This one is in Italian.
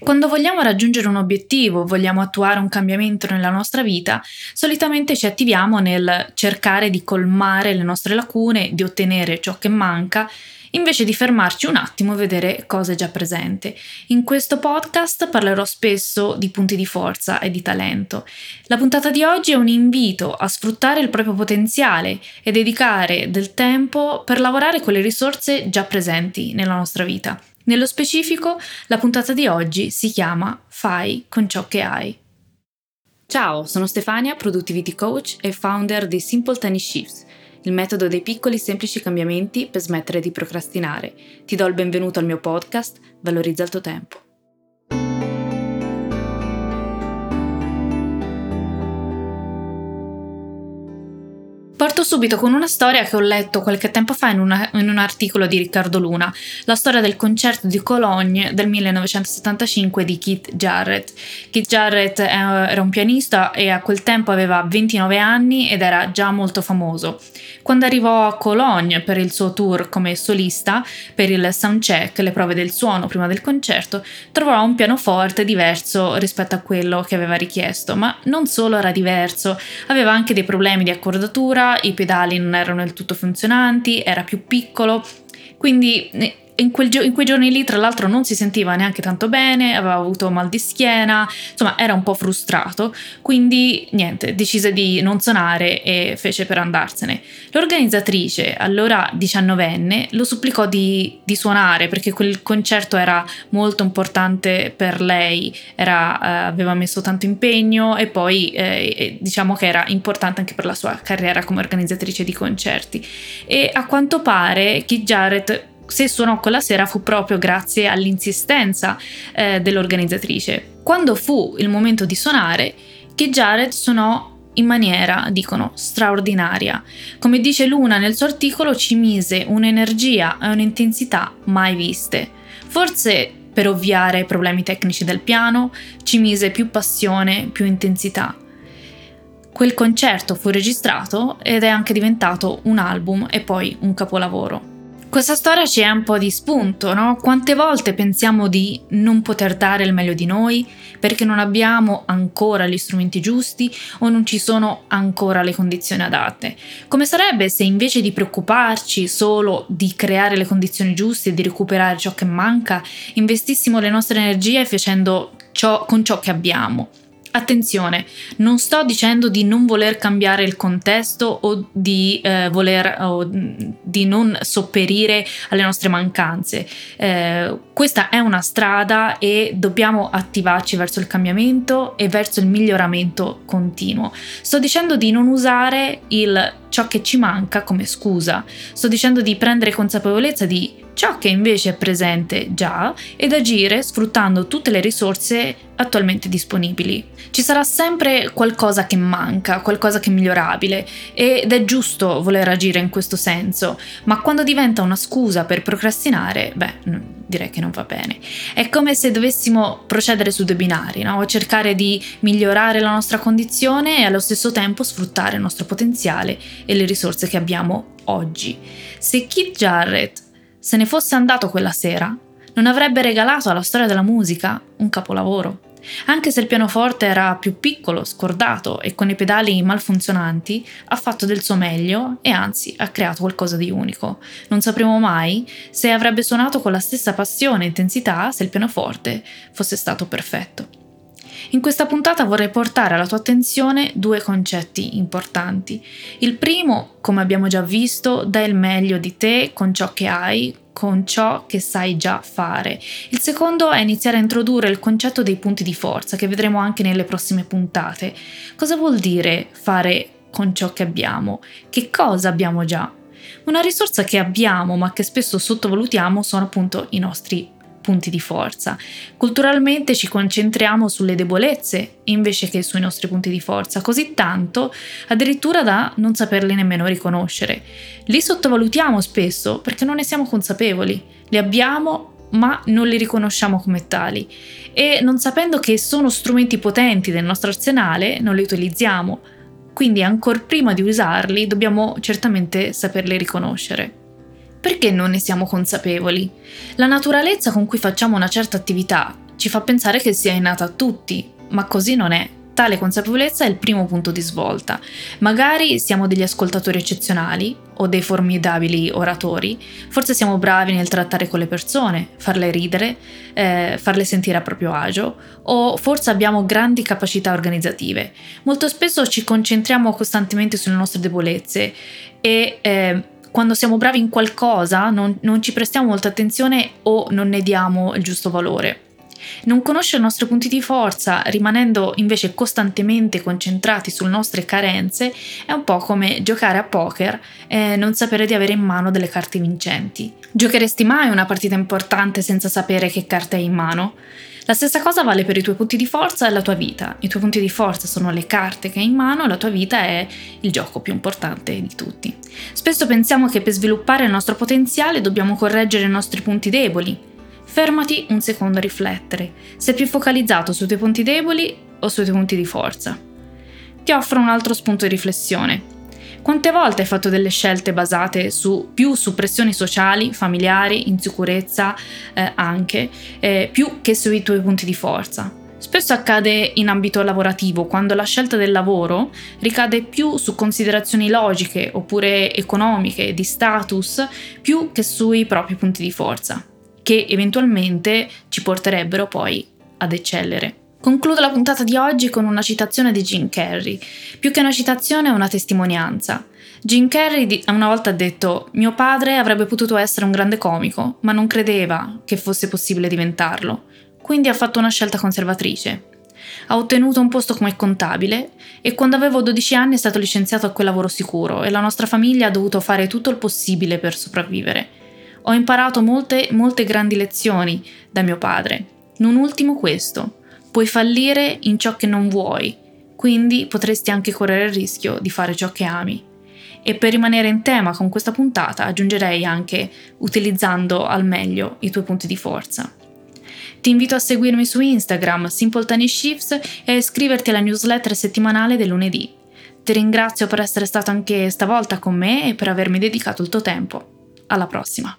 Quando vogliamo raggiungere un obiettivo, vogliamo attuare un cambiamento nella nostra vita, solitamente ci attiviamo nel cercare di colmare le nostre lacune, di ottenere ciò che manca, invece di fermarci un attimo e vedere cosa è già presente. In questo podcast parlerò spesso di punti di forza e di talento. La puntata di oggi è un invito a sfruttare il proprio potenziale e dedicare del tempo per lavorare con le risorse già presenti nella nostra vita. Nello specifico, la puntata di oggi si chiama Fai con ciò che hai. Ciao, sono Stefania, Productivity Coach e founder di Simple Tiny Shifts, il metodo dei piccoli semplici cambiamenti per smettere di procrastinare. Ti do il benvenuto al mio podcast, Valorizza il tuo tempo. Parto subito con una storia che ho letto qualche tempo fa in, una, in, un articolo di Riccardo Luna, la storia del concerto di Cologne del 1975 di Keith Jarrett. Keith Jarrett era un pianista e a quel tempo aveva 29 anni ed era già molto famoso. Quando arrivò a Cologne per il suo tour come solista, per il soundcheck, le prove del suono prima del concerto, trovò un pianoforte diverso rispetto a quello che aveva richiesto, ma non solo era diverso, aveva anche dei problemi di accordatura i pedali non erano del tutto funzionanti, era più piccolo, quindi in, quel, in, quei giorni lì, tra l'altro, non si sentiva neanche tanto bene, aveva avuto mal di schiena, insomma, era un po' frustrato. Quindi, niente, decise di non suonare e fece per andarsene. L'organizzatrice, allora diciannovenne, lo supplicò di, di suonare perché quel concerto era molto importante per lei, era, eh, aveva messo tanto impegno e poi eh, diciamo che era importante anche per la sua carriera come organizzatrice di concerti. E a quanto pare Keith Jarrett se suonò quella sera fu proprio grazie all'insistenza eh, dell'organizzatrice. Quando fu il momento di suonare, che Jared suonò in maniera, dicono, straordinaria. Come dice Luna nel suo articolo, ci mise un'energia e un'intensità mai viste. Forse per ovviare ai problemi tecnici del piano, ci mise più passione, più intensità. Quel concerto fu registrato ed è anche diventato un album e poi un capolavoro. Questa storia ci è un po' di spunto, no? Quante volte pensiamo di non poter dare il meglio di noi perché non abbiamo ancora gli strumenti giusti o non ci sono ancora le condizioni adatte? Come sarebbe se invece di preoccuparci solo di creare le condizioni giuste e di recuperare ciò che manca, investissimo le nostre energie facendo ciò con ciò che abbiamo? Attenzione, non sto dicendo di non voler cambiare il contesto o di, eh, voler, o di non sopperire alle nostre mancanze. Eh, questa è una strada e dobbiamo attivarci verso il cambiamento e verso il miglioramento continuo. Sto dicendo di non usare il ciò che ci manca come scusa. Sto dicendo di prendere consapevolezza di ciò che invece è presente già ed agire sfruttando tutte le risorse attualmente disponibili. Ci sarà sempre qualcosa che manca, qualcosa che è migliorabile ed è giusto voler agire in questo senso, ma quando diventa una scusa per procrastinare, beh, direi che non va bene. È come se dovessimo procedere su due binari, no? cercare di migliorare la nostra condizione e allo stesso tempo sfruttare il nostro potenziale e le risorse che abbiamo oggi. Se Keith Jarrett se ne fosse andato quella sera, non avrebbe regalato alla storia della musica un capolavoro. Anche se il pianoforte era più piccolo, scordato e con i pedali malfunzionanti, ha fatto del suo meglio e anzi ha creato qualcosa di unico. Non sapremo mai se avrebbe suonato con la stessa passione e intensità se il pianoforte fosse stato perfetto. In questa puntata vorrei portare alla tua attenzione due concetti importanti. Il primo, come abbiamo già visto, dà il meglio di te con ciò che hai, con ciò che sai già fare. Il secondo è iniziare a introdurre il concetto dei punti di forza, che vedremo anche nelle prossime puntate. Cosa vuol dire fare con ciò che abbiamo? Che cosa abbiamo già? Una risorsa che abbiamo ma che spesso sottovalutiamo sono appunto i nostri punti di forza. Culturalmente ci concentriamo sulle debolezze invece che sui nostri punti di forza, così tanto addirittura da non saperli nemmeno riconoscere. Li sottovalutiamo spesso perché non ne siamo consapevoli. Li abbiamo ma non li riconosciamo come tali e non sapendo che sono strumenti potenti del nostro arsenale non li utilizziamo. Quindi ancora prima di usarli dobbiamo certamente saperli riconoscere. Perché non ne siamo consapevoli? La naturalezza con cui facciamo una certa attività ci fa pensare che sia innata a tutti, ma così non è. Tale consapevolezza è il primo punto di svolta. Magari siamo degli ascoltatori eccezionali o dei formidabili oratori, forse siamo bravi nel trattare con le persone, farle ridere, eh, farle sentire a proprio agio, o forse abbiamo grandi capacità organizzative. Molto spesso ci concentriamo costantemente sulle nostre debolezze e eh, quando siamo bravi in qualcosa non, non ci prestiamo molta attenzione o non ne diamo il giusto valore. Non conoscere i nostri punti di forza, rimanendo invece costantemente concentrati sulle nostre carenze, è un po' come giocare a poker e non sapere di avere in mano delle carte vincenti. Giocheresti mai una partita importante senza sapere che carte hai in mano? La stessa cosa vale per i tuoi punti di forza e la tua vita. I tuoi punti di forza sono le carte che hai in mano la tua vita è il gioco più importante di tutti. Spesso pensiamo che per sviluppare il nostro potenziale dobbiamo correggere i nostri punti deboli. Fermati un secondo a riflettere. Sei più focalizzato sui tuoi punti deboli o sui tuoi punti di forza? Ti offro un altro spunto di riflessione. Quante volte hai fatto delle scelte basate su, più su pressioni sociali, familiari, insicurezza eh, anche, eh, più che sui tuoi punti di forza? Spesso accade in ambito lavorativo, quando la scelta del lavoro ricade più su considerazioni logiche oppure economiche, di status, più che sui propri punti di forza, che eventualmente ci porterebbero poi ad eccellere. Concludo la puntata di oggi con una citazione di Jim Carrey. Più che una citazione è una testimonianza. Jim Carrey una volta ha detto: Mio padre avrebbe potuto essere un grande comico, ma non credeva che fosse possibile diventarlo. Quindi ha fatto una scelta conservatrice. Ha ottenuto un posto come contabile e quando avevo 12 anni è stato licenziato a quel lavoro sicuro e la nostra famiglia ha dovuto fare tutto il possibile per sopravvivere. Ho imparato molte, molte grandi lezioni da mio padre. Non ultimo questo Puoi fallire in ciò che non vuoi, quindi potresti anche correre il rischio di fare ciò che ami. E per rimanere in tema con questa puntata aggiungerei anche utilizzando al meglio i tuoi punti di forza. Ti invito a seguirmi su Instagram, Simple Tiny Shifts, e a iscriverti alla newsletter settimanale del lunedì. Ti ringrazio per essere stato anche stavolta con me e per avermi dedicato il tuo tempo. Alla prossima!